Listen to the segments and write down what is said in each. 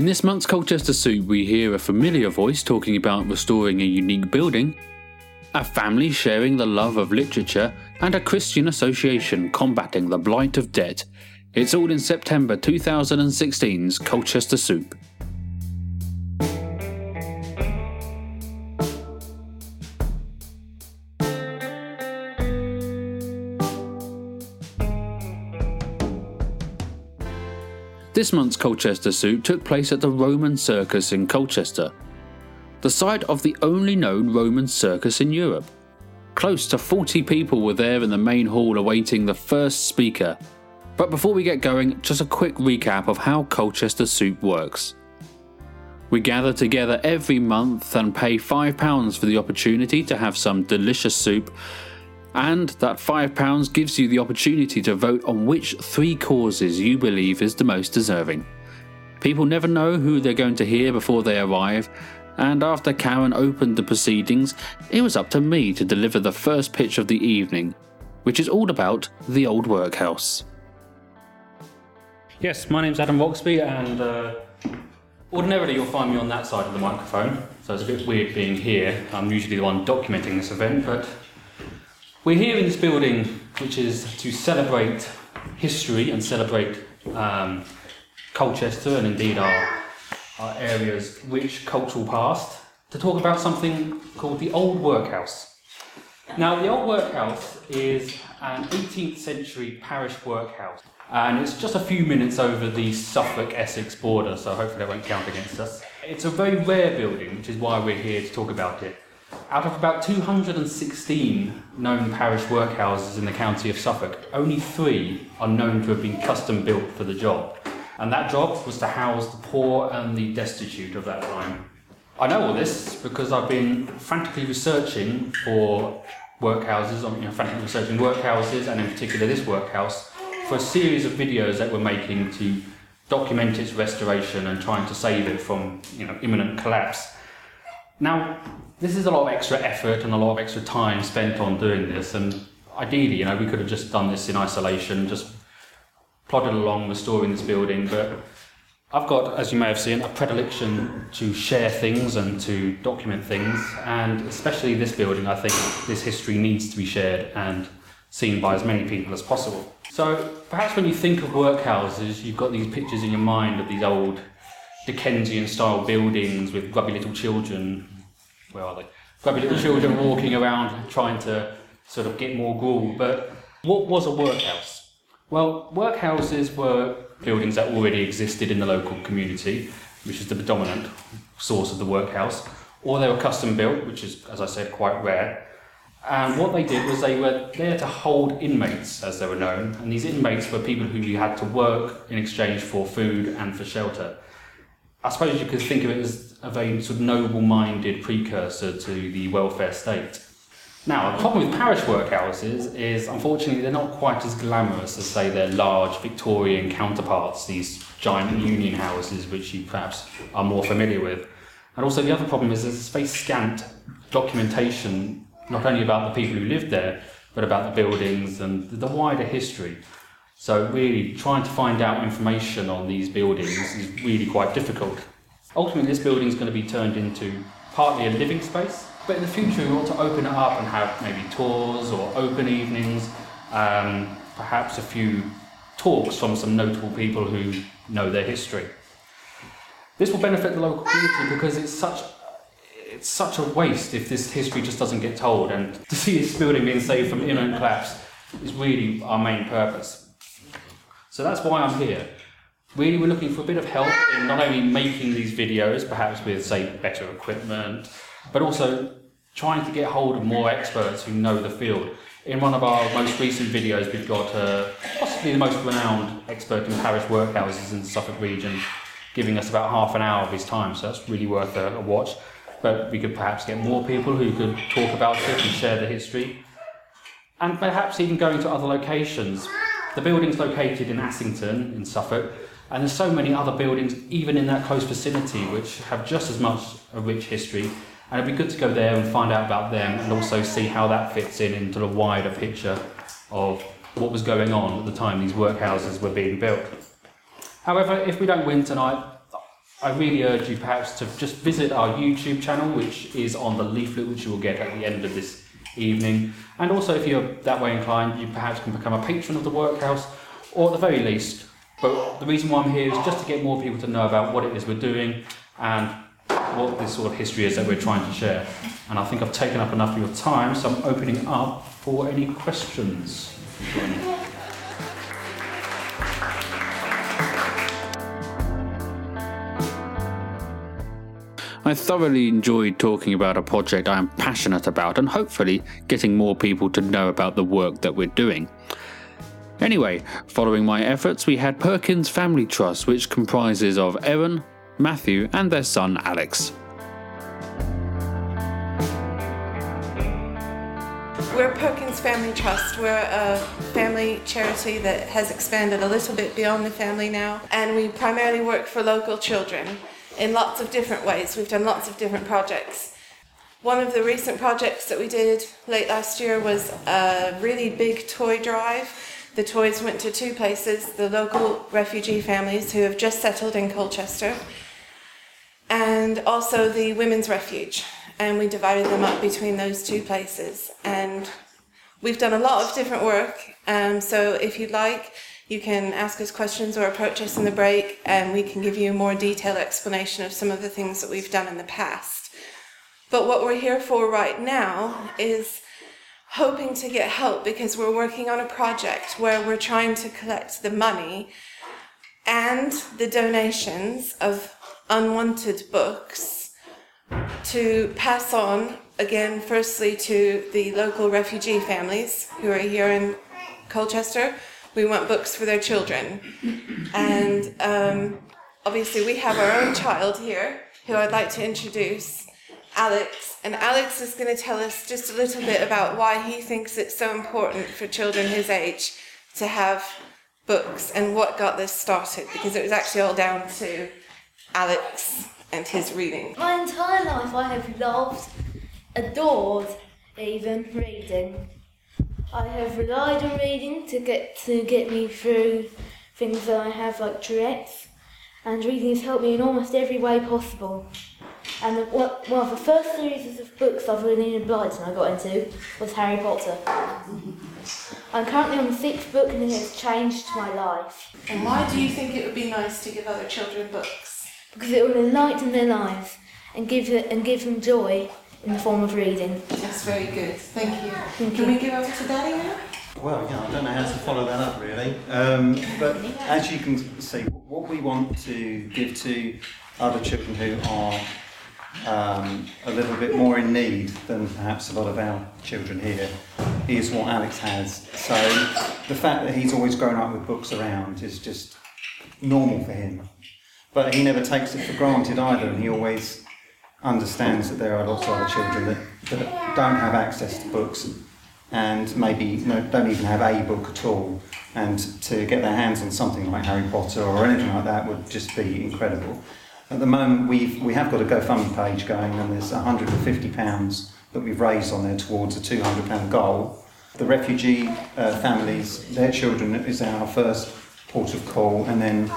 In this month's Colchester Soup, we hear a familiar voice talking about restoring a unique building, a family sharing the love of literature, and a Christian association combating the blight of debt. It's all in September 2016's Colchester Soup. This month's Colchester Soup took place at the Roman Circus in Colchester, the site of the only known Roman circus in Europe. Close to 40 people were there in the main hall awaiting the first speaker. But before we get going, just a quick recap of how Colchester Soup works. We gather together every month and pay £5 for the opportunity to have some delicious soup, and that £5 gives you the opportunity to vote on which three causes you believe is the most deserving. People never know who they're going to hear before they arrive, and after Karen opened the proceedings, it was up to me to deliver the first pitch of the evening, which is all about the old workhouse. Yes, my name's Adam Roxby, and uh, ordinarily you'll find me on that side of the microphone, so it's a bit weird being here. I'm usually the one documenting this event, but we're here in this building, which is to celebrate history and celebrate um, Colchester and indeed our our area's rich cultural past to talk about something called the Old Workhouse. Now, the Old Workhouse is an 18th century parish workhouse, and it's just a few minutes over the Suffolk Essex border, so hopefully it won't count against us. It's a very rare building, which is why we're here to talk about it. Out of about 216 known parish workhouses in the county of Suffolk, only three are known to have been custom built for the job and that job was to house the poor and the destitute of that time. I know all this because I've been frantically researching for workhouses, you know, frantically researching workhouses, and in particular this workhouse, for a series of videos that we're making to document its restoration and trying to save it from you know, imminent collapse. Now, this is a lot of extra effort and a lot of extra time spent on doing this, and ideally, you know, we could have just done this in isolation, just plodded along restoring this building, but I've got, as you may have seen, a predilection to share things and to document things, and especially this building, I think this history needs to be shared and seen by as many people as possible. So perhaps when you think of workhouses, you've got these pictures in your mind of these old Dickensian style buildings with grubby little children. Where are they? Grubby little children walking around trying to sort of get more gruel. But what was a workhouse? Well, workhouses were buildings that already existed in the local community, which is the predominant source of the workhouse, or they were custom built, which is, as I said, quite rare. And what they did was they were there to hold inmates, as they were known, and these inmates were people who you had to work in exchange for food and for shelter. I suppose you could think of it as a very sort of noble-minded precursor to the welfare state. Now, the problem with parish workhouses is unfortunately they're not quite as glamorous as, say, their large Victorian counterparts, these giant union houses, which you perhaps are more familiar with. And also, the other problem is there's very scant documentation, not only about the people who lived there, but about the buildings and the wider history. So, really, trying to find out information on these buildings is really quite difficult. Ultimately, this building is going to be turned into partly a living space but in the future, we want to open it up and have maybe tours or open evenings, um, perhaps a few talks from some notable people who know their history. This will benefit the local community because it's such it's such a waste if this history just doesn't get told. And to see this building being saved from imminent collapse is really our main purpose. So that's why I'm here. Really, we're looking for a bit of help in not only making these videos, perhaps with, say, better equipment, but also trying to get hold of more experts who know the field. In one of our most recent videos, we've got uh, possibly the most renowned expert in parish workhouses in the Suffolk region, giving us about half an hour of his time, so that's really worth a, a watch. But we could perhaps get more people who could talk about it and share the history, and perhaps even going to other locations. The building's located in Assington in Suffolk, and there's so many other buildings, even in that close vicinity, which have just as much a rich history and it'd be good to go there and find out about them and also see how that fits in into the wider picture of what was going on at the time these workhouses were being built. However, if we don't win tonight, I really urge you perhaps to just visit our YouTube channel, which is on the leaflet which you will get at the end of this evening. And also, if you're that way inclined, you perhaps can become a patron of the workhouse, or at the very least. But the reason why I'm here is just to get more people to know about what it is we're doing and what this sort of history is that we're trying to share. And I think I've taken up enough of your time, so I'm opening up for any questions. I thoroughly enjoyed talking about a project I am passionate about and hopefully getting more people to know about the work that we're doing. Anyway, following my efforts, we had Perkins Family Trust, which comprises of Erin, Matthew, and their son Alex. We're Perkins Family Trust. We're a family charity that has expanded a little bit beyond the family now, and we primarily work for local children in lots of different ways. We've done lots of different projects. One of the recent projects that we did late last year was a really big toy drive. The toys went to two places the local refugee families who have just settled in Colchester, and also the Women's Refuge. And we divided them up between those two places. And we've done a lot of different work. Um, so if you'd like, you can ask us questions or approach us in the break, and we can give you a more detailed explanation of some of the things that we've done in the past. But what we're here for right now is hoping to get help because we're working on a project where we're trying to collect the money and the donations of unwanted books to pass on again firstly to the local refugee families who are here in Colchester we want books for their children. And um, obviously, we have our own child here who I'd like to introduce, Alex. And Alex is going to tell us just a little bit about why he thinks it's so important for children his age to have books and what got this started, because it was actually all down to Alex and his reading. My entire life, I have loved, adored, even reading. I have relied on reading to get to get me through things that I have like Tourette's, and reading has helped me in almost every way possible. And the, one of the first series of books I've really obliged and I got into was Harry Potter. I'm currently on the sixth book and it has changed my life. And why do you think it would be nice to give other children books? Because it will enlighten their lives and give and give them joy in the form of reading. That's very good. Thank you. Thank Can you. we give over to Daddy now? Well, yeah, I don't know how to follow that up really. Um, but as you can see, what we want to give to other children who are um, a little bit more in need than perhaps a lot of our children here is what Alex has. So the fact that he's always grown up with books around is just normal for him. But he never takes it for granted either, and he always understands that there are lots of other children that, that don't have access to books and maybe don't even have a book at all. And to get their hands on something like Harry Potter or anything like that would just be incredible. At the moment, we've, we have got a GoFundMe page going, and there's £150 that we've raised on there towards a £200 goal. The refugee uh, families, their children is our first port of call, and then,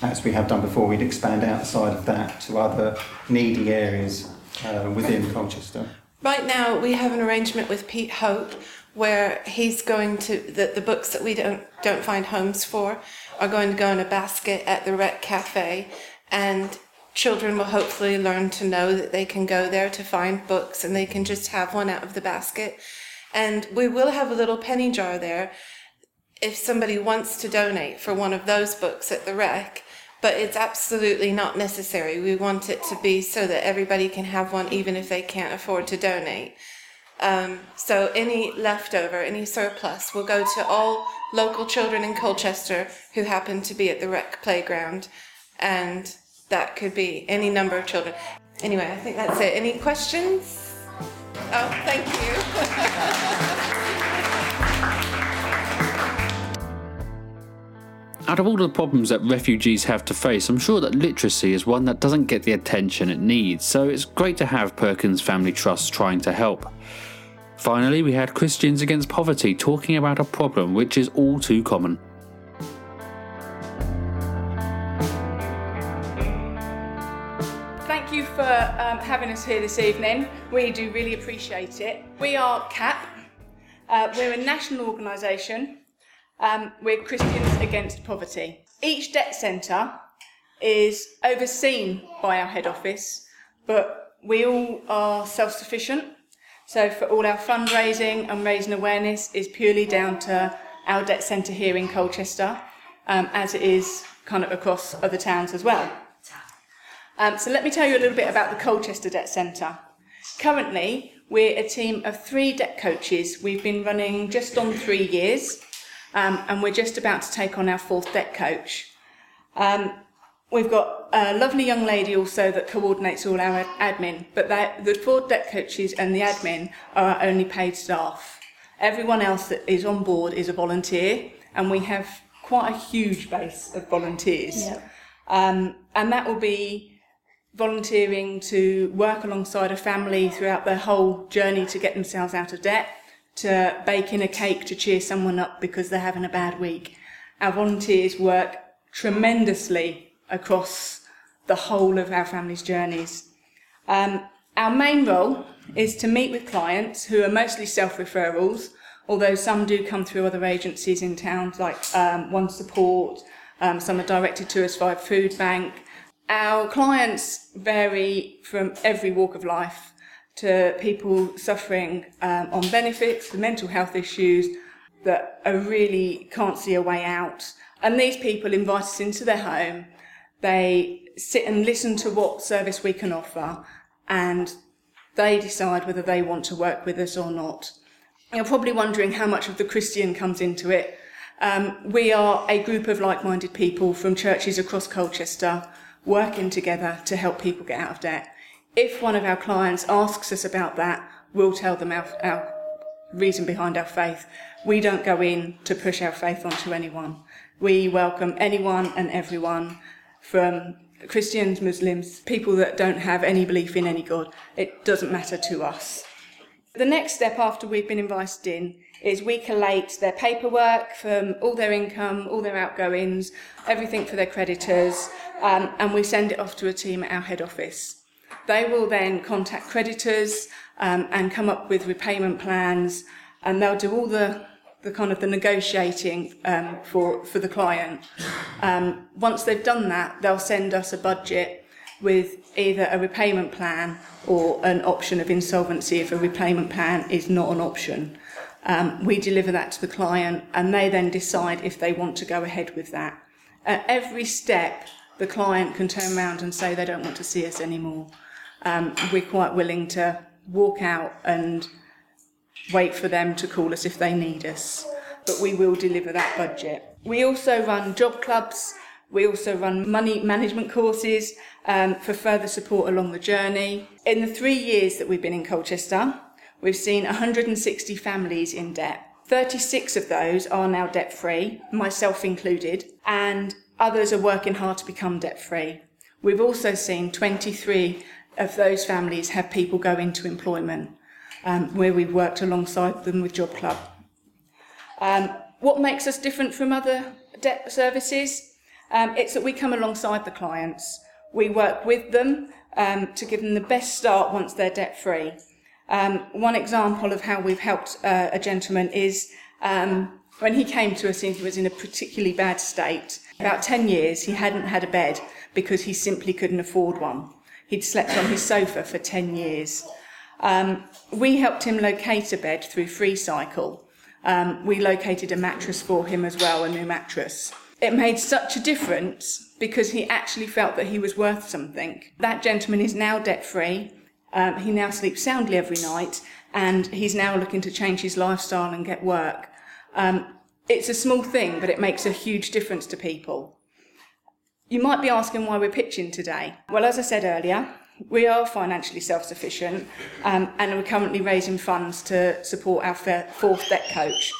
as we have done before, we'd expand outside of that to other needy areas uh, within Colchester. Right now, we have an arrangement with Pete Hope where he's going to the, the books that we don't don't find homes for are going to go in a basket at the Rec Cafe, and children will hopefully learn to know that they can go there to find books and they can just have one out of the basket. And we will have a little penny jar there if somebody wants to donate for one of those books at the Rec. But it's absolutely not necessary. We want it to be so that everybody can have one, even if they can't afford to donate. Um, so any leftover, any surplus will go to all local children in Colchester who happen to be at the rec playground, and that could be any number of children. Anyway, I think that's it. Any questions? Oh, thank you. Out of all the problems that refugees have to face, I'm sure that literacy is one that doesn't get the attention it needs, so it's great to have Perkins Family Trust trying to help. Finally, we had Christians Against Poverty talking about a problem which is all too common. Having us here this evening. We do really appreciate it. We are CAP. Uh, we're a national organisation. Um, we're Christians Against Poverty. Each debt centre is overseen by our head office, but we all are self sufficient. So, for all our fundraising and raising awareness is purely down to our debt centre here in Colchester, um, as it is kind of across other towns as well. Um, so, let me tell you a little bit about the Colchester Debt Centre. Currently, we're a team of three debt coaches. We've been running just on three years, um, and we're just about to take on our fourth debt coach. Um, We've got a lovely young lady also that coordinates all our admin, but the four debt coaches and the admin are our only paid staff. Everyone else that is on board is a volunteer, and we have quite a huge base of volunteers. Yep. Um, and that will be volunteering to work alongside a family throughout their whole journey to get themselves out of debt, to baking a cake to cheer someone up because they're having a bad week. Our volunteers work tremendously across the whole of our family's journeys. Um, our main role is to meet with clients who are mostly self referrals, although some do come through other agencies in towns like um, One Support, um, some are directed to us via Food Bank. Our clients vary from every walk of life to people suffering um, on benefits, the mental health issues that are really can't see a way out. And these people invite us into their home they sit and listen to what service we can offer and they decide whether they want to work with us or not. You're probably wondering how much of the Christian comes into it. Um, we are a group of like minded people from churches across Colchester working together to help people get out of debt. If one of our clients asks us about that, we'll tell them our, our reason behind our faith. We don't go in to push our faith onto anyone. We welcome anyone and everyone from Christians, Muslims, people that don't have any belief in any God. It doesn't matter to us. The next step after we've been invited in is we collate their paperwork from all their income, all their outgoings, everything for their creditors, um, and we send it off to a team at our head office. They will then contact creditors um, and come up with repayment plans, and they'll do all the the kind of the negotiating um, for for the client. Um, once they've done that, they'll send us a budget with either a repayment plan or an option of insolvency if a repayment plan is not an option. Um, we deliver that to the client and they then decide if they want to go ahead with that. At every step, the client can turn around and say they don't want to see us anymore. Um, we're quite willing to walk out and wait for them to call us if they need us, but we will deliver that budget. We also run job clubs, we also run money management courses um, for further support along the journey. In the three years that we've been in Colchester, we've seen 160 families in debt. 36 of those are now debt free, myself included, and others are working hard to become debt free. We've also seen 23 of those families have people go into employment um, where we've worked alongside them with Job Club. Um, what makes us different from other debt services? Um, it's that we come alongside the clients. We work with them um, to give them the best start once they're debt free. Um, one example of how we've helped uh, a gentleman is um, when he came to us, he was in a particularly bad state. About 10 years, he hadn't had a bed because he simply couldn't afford one. He'd slept on his sofa for 10 years. Um, we helped him locate a bed through FreeCycle. Um, we located a mattress for him as well, a new mattress. It made such a difference because he actually felt that he was worth something. That gentleman is now debt free. Um, he now sleeps soundly every night and he's now looking to change his lifestyle and get work. Um, it's a small thing, but it makes a huge difference to people. You might be asking why we're pitching today. Well, as I said earlier, we are financially self-sufficient um, and we're currently raising funds to support our fourth debt coach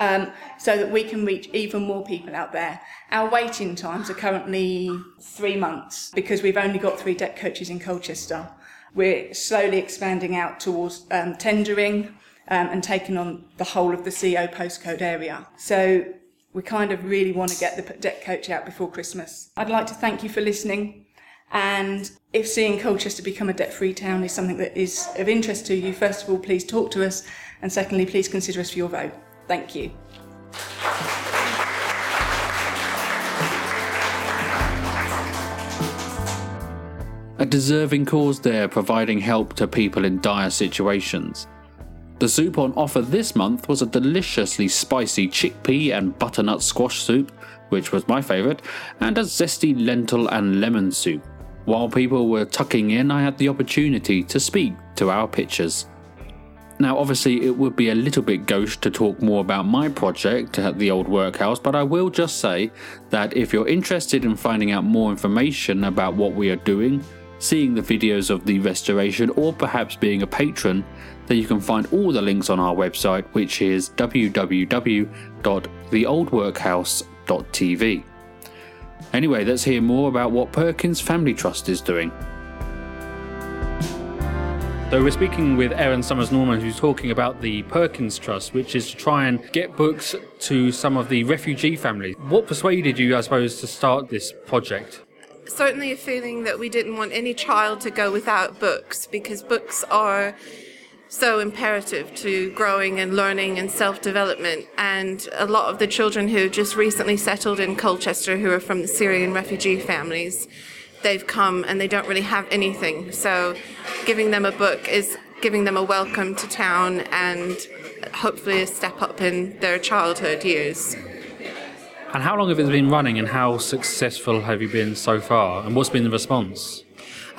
um, so that we can reach even more people out there. Our waiting times are currently three months because we've only got three debt coaches in Colchester. We're slowly expanding out towards um, tendering um, and taking on the whole of the CO postcode area. So we kind of really want to get the debt coach out before Christmas. I'd like to thank you for listening And if seeing Colchester become a debt free town is something that is of interest to you, first of all, please talk to us. And secondly, please consider us for your vote. Thank you. A deserving cause there providing help to people in dire situations. The soup on offer this month was a deliciously spicy chickpea and butternut squash soup, which was my favourite, and a zesty lentil and lemon soup. While people were tucking in, I had the opportunity to speak to our pitchers. Now, obviously, it would be a little bit gauche to talk more about my project at the old workhouse, but I will just say that if you're interested in finding out more information about what we are doing, seeing the videos of the restoration, or perhaps being a patron, then you can find all the links on our website, which is www.theoldworkhouse.tv. Anyway, let's hear more about what Perkins Family Trust is doing. So we're speaking with Erin Summers Norman, who's talking about the Perkins Trust, which is to try and get books to some of the refugee families. What persuaded you, I suppose, to start this project? Certainly a feeling that we didn't want any child to go without books because books are so imperative to growing and learning and self development. And a lot of the children who just recently settled in Colchester, who are from the Syrian refugee families, they've come and they don't really have anything. So giving them a book is giving them a welcome to town and hopefully a step up in their childhood years. And how long have it been running and how successful have you been so far? And what's been the response?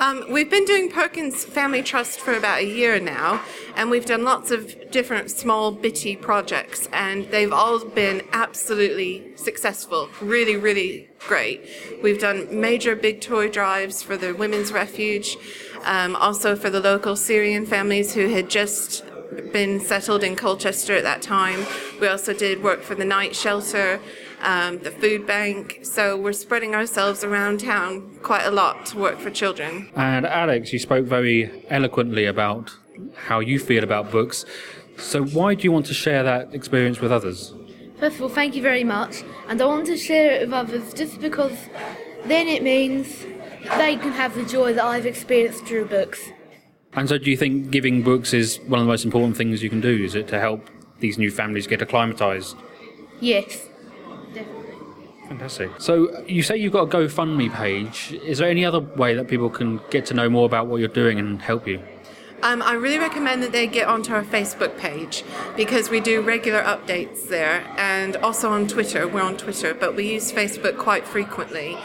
Um, we've been doing Perkins Family Trust for about a year now, and we've done lots of different small bitty projects, and they've all been absolutely successful. Really, really great. We've done major big toy drives for the Women's Refuge, um, also for the local Syrian families who had just been settled in Colchester at that time. We also did work for the night shelter um, the food bank. So we're spreading ourselves around town quite a lot to work for children. And Alex, you spoke very eloquently about how you feel about books. So why do you want to share that experience with others? First of all, thank you very much. And I want to share it with others just because then it means they can have the joy that I've experienced through books. And so, do you think giving books is one of the most important things you can do? Is it to help these new families get acclimatised? Yes. Fantastic. So you say you've got a GoFundMe page. Is there any other way that people can get to know more about what you're doing and help you? Um, I really recommend that they get onto our Facebook page because we do regular updates there and also on Twitter. We're on Twitter, but we use Facebook quite frequently.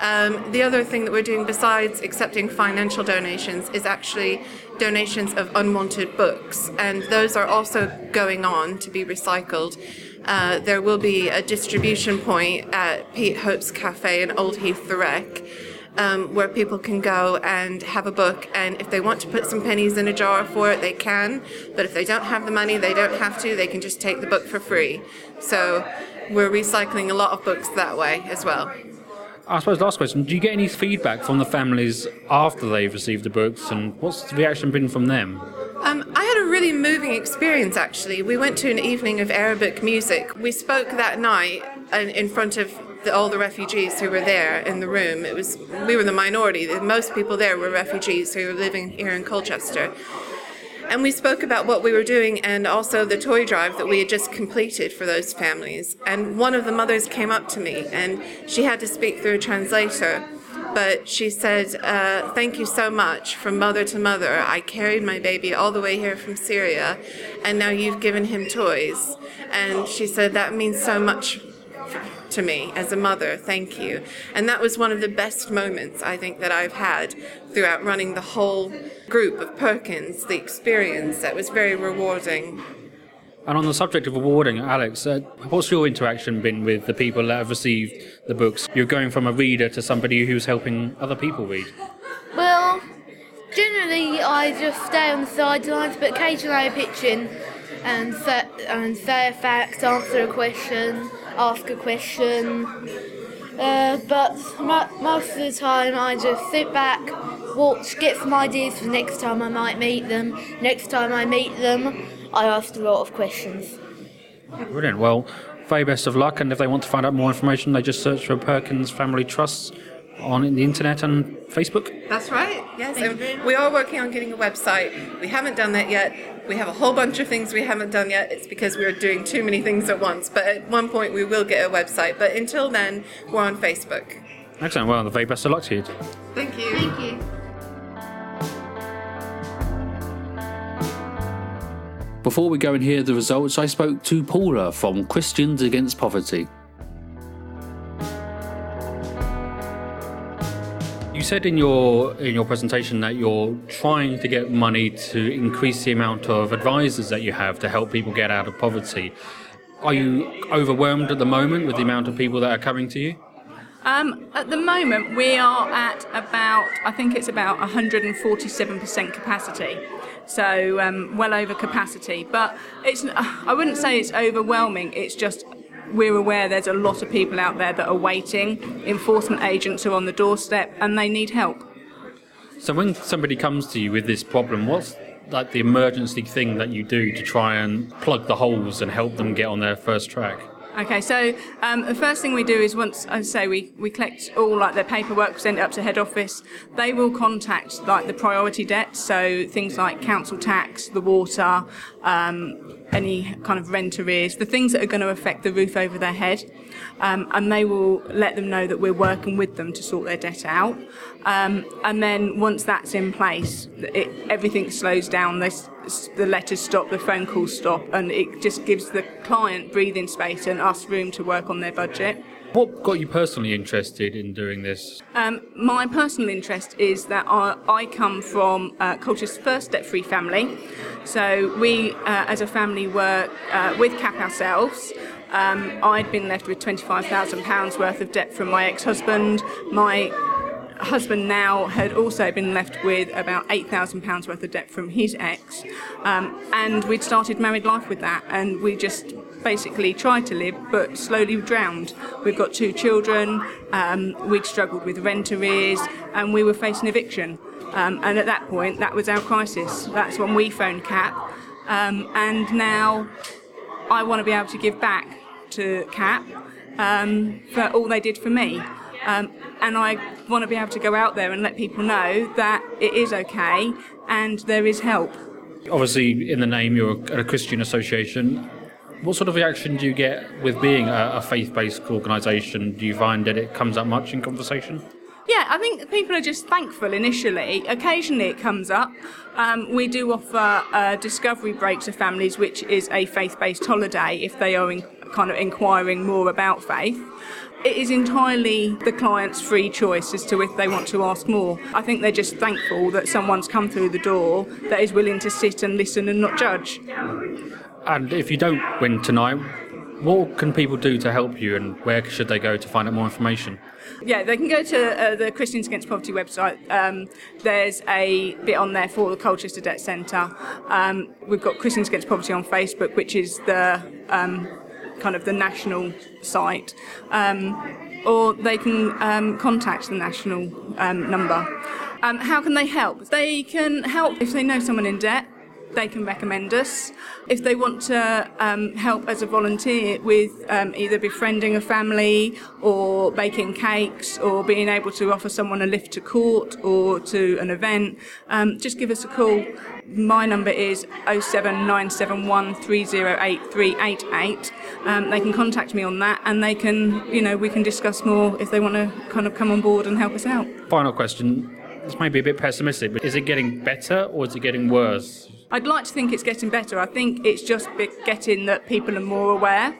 Um, the other thing that we're doing besides accepting financial donations is actually donations of unwanted books, and those are also going on to be recycled. Uh, there will be a distribution point at Pete Hope's Cafe in Old Heath, the Rec. Um, where people can go and have a book, and if they want to put some pennies in a jar for it, they can. But if they don't have the money, they don't have to. They can just take the book for free. So we're recycling a lot of books that way as well. I suppose last question: Do you get any feedback from the families after they've received the books, and what's the reaction been from them? Um, I had a really moving experience actually. We went to an evening of Arabic music. We spoke that night in front of the, all the refugees who were there in the room. It was we were the minority. Most people there were refugees who were living here in Colchester. And we spoke about what we were doing and also the toy drive that we had just completed for those families. And one of the mothers came up to me and she had to speak through a translator but she said, uh, Thank you so much from mother to mother. I carried my baby all the way here from Syria, and now you've given him toys. And she said, That means so much to me as a mother. Thank you. And that was one of the best moments I think that I've had throughout running the whole group of Perkins, the experience that was very rewarding. And on the subject of awarding, Alex, uh, what's your interaction been with the people that have received the books? You're going from a reader to somebody who's helping other people read. Well, generally I just stay on the sidelines, but occasionally I pitch in and say, and say a fact, answer a question, ask a question. Uh, but most of the time I just sit back, watch, get some ideas for next time I might meet them. Next time I meet them, I ask a lot of questions. Brilliant. Well, very best of luck. And if they want to find out more information, they just search for Perkins Family Trusts on the internet and Facebook? That's right. Yes, and we are working on getting a website. We haven't done that yet. We have a whole bunch of things we haven't done yet. It's because we're doing too many things at once. But at one point, we will get a website. But until then, we're on Facebook. Excellent. Well, the very best of luck to you. Thank you. Thank you. Before we go and hear the results, I spoke to Paula from Christians Against Poverty. You said in your in your presentation that you're trying to get money to increase the amount of advisors that you have to help people get out of poverty. Are you overwhelmed at the moment with the amount of people that are coming to you? Um, at the moment, we are at about, I think it's about 147% capacity. So, um, well over capacity. But it's, I wouldn't say it's overwhelming, it's just we're aware there's a lot of people out there that are waiting. Enforcement agents are on the doorstep and they need help. So when somebody comes to you with this problem, what's like the emergency thing that you do to try and plug the holes and help them get on their first track? Okay, so um, the first thing we do is once I say we, we collect all like their paperwork, send it up to head office. They will contact like the priority debts, so things like council tax, the water, um, any kind of rent arrears, the things that are going to affect the roof over their head, um, and they will let them know that we're working with them to sort their debt out. Um, and then once that's in place, it, everything slows down. They, the letters stop, the phone calls stop, and it just gives the client breathing space and us room to work on their budget. What got you personally interested in doing this? Um, my personal interest is that I, I come from uh, Colchester's first debt-free family. So we, uh, as a family, were uh, with CAP ourselves. Um, I'd been left with £25,000 worth of debt from my ex-husband. My husband now had also been left with about £8,000 worth of debt from his ex. Um, and we'd started married life with that, and we just basically tried to live but slowly drowned. We've got two children, um, we'd struggled with rent arrears, and we were facing eviction. Um, and at that point, that was our crisis. That's when we phoned CAP. Um, and now I want to be able to give back to CAP um, for all they did for me. Um, and I want to be able to go out there and let people know that it is okay and there is help. Obviously, in the name, you're a Christian association. What sort of reaction do you get with being a, a faith based organisation? Do you find that it comes up much in conversation? Yeah, I think people are just thankful initially. Occasionally it comes up. Um, we do offer a discovery break to families, which is a faith based holiday if they are in, kind of inquiring more about faith. It is entirely the client's free choice as to if they want to ask more. I think they're just thankful that someone's come through the door that is willing to sit and listen and not judge. And if you don't win tonight, what can people do to help you and where should they go to find out more information? Yeah, they can go to uh, the Christians Against Poverty website. Um, there's a bit on there for the Colchester Debt Centre. Um, we've got Christians Against Poverty on Facebook, which is the um, kind of the national site. Um, or they can um, contact the national um, number. Um, how can they help? They can help if they know someone in debt they can recommend us. If they want to um, help as a volunteer with um, either befriending a family or baking cakes or being able to offer someone a lift to court or to an event, um, just give us a call. My number is 07971308388. Um, they can contact me on that and they can, you know, we can discuss more if they want to kind of come on board and help us out. Final question. This may be a bit pessimistic, but is it getting better or is it getting worse? I'd like to think it's getting better. I think it's just getting that people are more aware.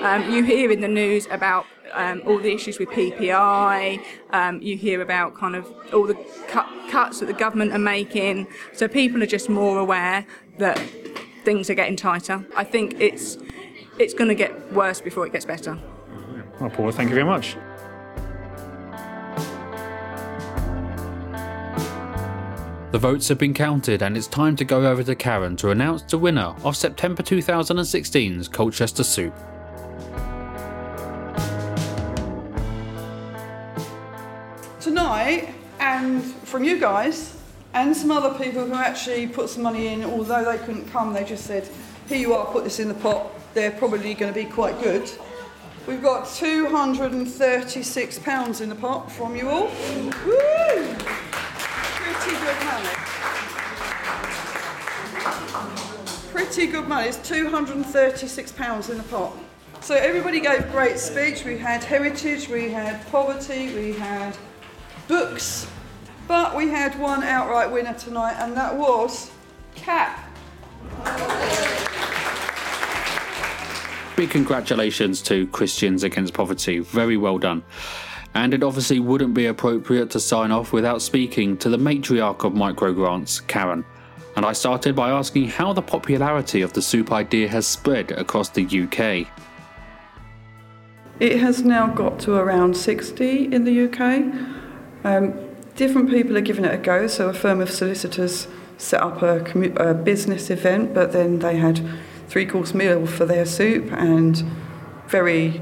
Um, you hear in the news about um, all the issues with PPI. Um, you hear about kind of all the cut, cuts that the government are making. So people are just more aware that things are getting tighter. I think it's it's going to get worse before it gets better. Well, Paul, thank you very much. The votes have been counted and it's time to go over to Karen to announce the winner of September 2016's Colchester Soup. Tonight, and from you guys, and some other people who actually put some money in, although they couldn't come, they just said, here you are, put this in the pot, they're probably going to be quite good. We've got £236 in the pot from you all. Woo! Pretty good money. Pretty good money. It's £236 in the pot. So everybody gave great speech. We had heritage, we had poverty, we had books, but we had one outright winner tonight, and that was Cap. Big congratulations to Christians Against Poverty. Very well done. And it obviously wouldn't be appropriate to sign off without speaking to the matriarch of microgrants, Karen. And I started by asking how the popularity of the soup idea has spread across the UK. It has now got to around 60 in the UK. Um, different people are giving it a go. So, a firm of solicitors set up a, commu- a business event, but then they had three course meal for their soup and very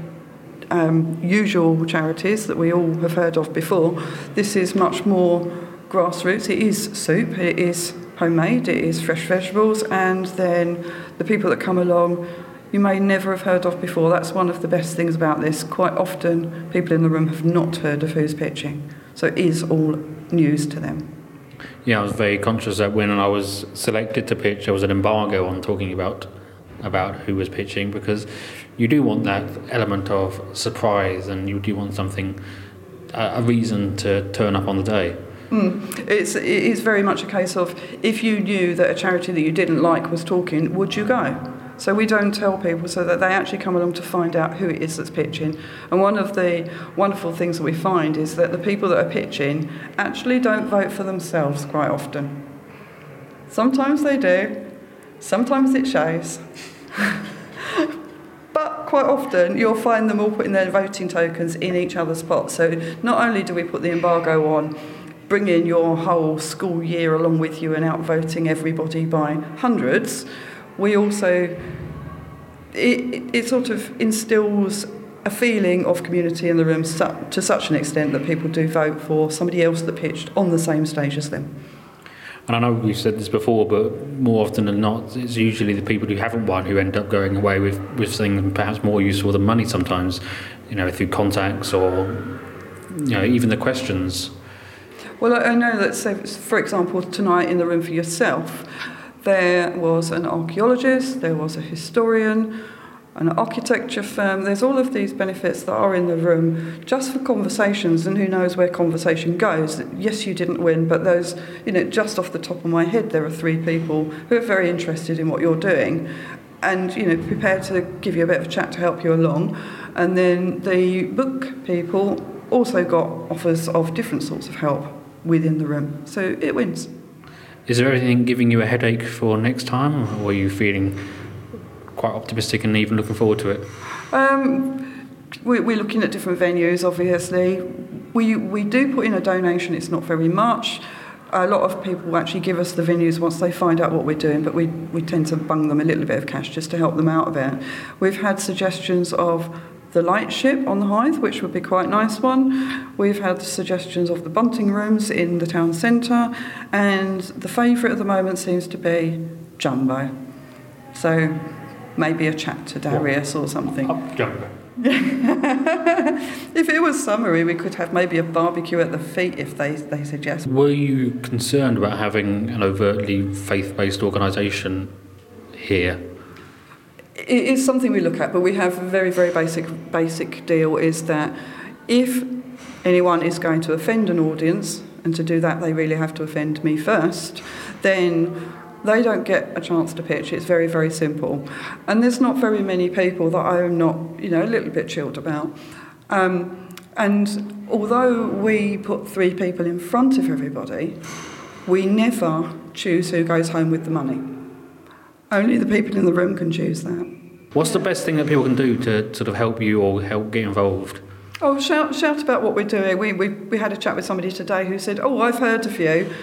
um, usual charities that we all have heard of before. This is much more grassroots. It is soup, it is homemade, it is fresh vegetables, and then the people that come along you may never have heard of before. That's one of the best things about this. Quite often, people in the room have not heard of who's pitching, so it is all news to them. Yeah, I was very conscious that when I was selected to pitch, there was an embargo on talking about about who was pitching because you do want that element of surprise and you do want something a, reason to turn up on the day. Mm. It's it is very much a case of if you knew that a charity that you didn't like was talking, would you go? So we don't tell people so that they actually come along to find out who it is that's pitching. And one of the wonderful things that we find is that the people that are pitching actually don't vote for themselves quite often. Sometimes they do, sometimes it shows. But quite often you'll find them all putting their voting tokens in each other's pots. So not only do we put the embargo on, bringing your whole school year along with you and outvoting everybody by hundreds, we also, it, it sort of instills a feeling of community in the room to such an extent that people do vote for somebody else that pitched on the same stage as them. And I know we've said this before, but more often than not, it's usually the people who haven't won who end up going away with, with things perhaps more useful than money sometimes, you know, through contacts or, you know, even the questions. Well, I know that, say, for example, tonight in the room for yourself, there was an archaeologist, there was a historian, an architecture firm. There's all of these benefits that are in the room just for conversations, and who knows where conversation goes. Yes, you didn't win, but those, you know, just off the top of my head, there are three people who are very interested in what you're doing and, you know, prepared to give you a bit of a chat to help you along. And then the book people also got offers of different sorts of help within the room. So it wins. Is there anything giving you a headache for next time, or are you feeling quite optimistic and even looking forward to it? Um, we, we're looking at different venues, obviously. We, we do put in a donation, it's not very much. A lot of people actually give us the venues once they find out what we're doing, but we, we tend to bung them a little bit of cash just to help them out of it. We've had suggestions of the lightship on the Hythe, which would be quite a nice one. We've had suggestions of the bunting rooms in the town centre, and the favourite at the moment seems to be Jumbo. So maybe a chapter Darius or something. Up Jumbo. if it was summery, we could have maybe a barbecue at the feet if they, they suggest. Were you concerned about having an overtly faith based organisation here? it is something we look at, but we have a very, very basic basic deal is that if anyone is going to offend an audience, and to do that they really have to offend me first, then they don't get a chance to pitch. It's very, very simple. And there's not very many people that I'm not, you know, a little bit chilled about. Um, and although we put three people in front of everybody, we never choose who goes home with the money. Only the people in the room can choose that. What's the best thing that people can do to sort of help you or help get involved? Oh, shout, shout about what we're doing. We, we, we had a chat with somebody today who said, Oh, I've heard of you.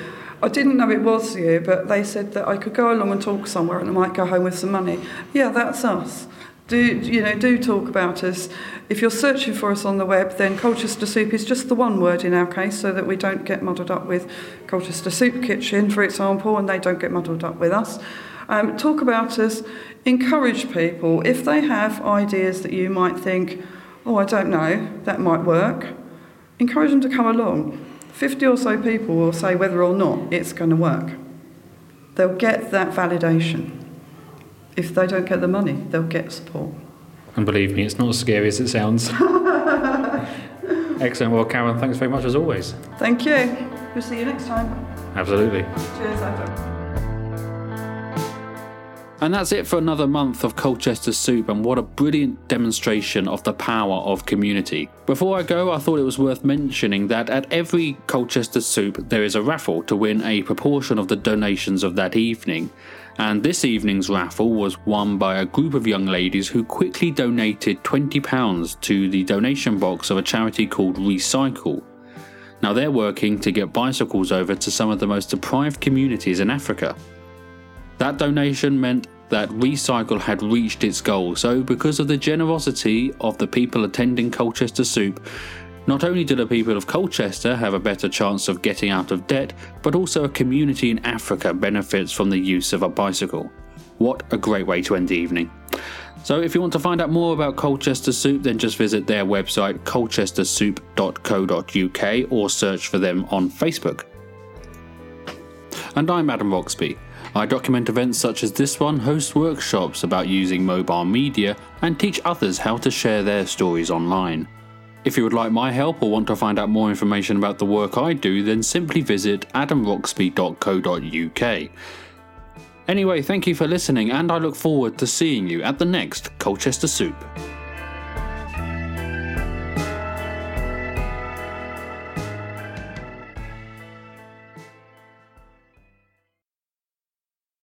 I didn't know it was you, but they said that I could go along and talk somewhere and I might go home with some money. Yeah, that's us. Do you know? Do talk about us. If you're searching for us on the web, then Colchester Soup is just the one word in our case, so that we don't get muddled up with Colchester Soup Kitchen, for example, and they don't get muddled up with us. Um, talk about us, encourage people. If they have ideas that you might think, oh, I don't know, that might work, encourage them to come along. 50 or so people will say whether or not it's going to work. They'll get that validation. If they don't get the money, they'll get support. And believe me, it's not as scary as it sounds. Excellent. Well, Karen, thanks very much as always. Thank you. We'll see you next time. Absolutely. Cheers, Adam. And that's it for another month of Colchester Soup, and what a brilliant demonstration of the power of community. Before I go, I thought it was worth mentioning that at every Colchester Soup there is a raffle to win a proportion of the donations of that evening. And this evening's raffle was won by a group of young ladies who quickly donated £20 to the donation box of a charity called Recycle. Now they're working to get bicycles over to some of the most deprived communities in Africa. That donation meant that Recycle had reached its goal, so because of the generosity of the people attending Colchester Soup, not only do the people of Colchester have a better chance of getting out of debt, but also a community in Africa benefits from the use of a bicycle. What a great way to end the evening. So, if you want to find out more about Colchester Soup, then just visit their website colchestersoup.co.uk or search for them on Facebook. And I'm Adam Roxby. I document events such as this one, host workshops about using mobile media, and teach others how to share their stories online. If you would like my help or want to find out more information about the work I do, then simply visit adamroxby.co.uk. Anyway, thank you for listening, and I look forward to seeing you at the next Colchester Soup.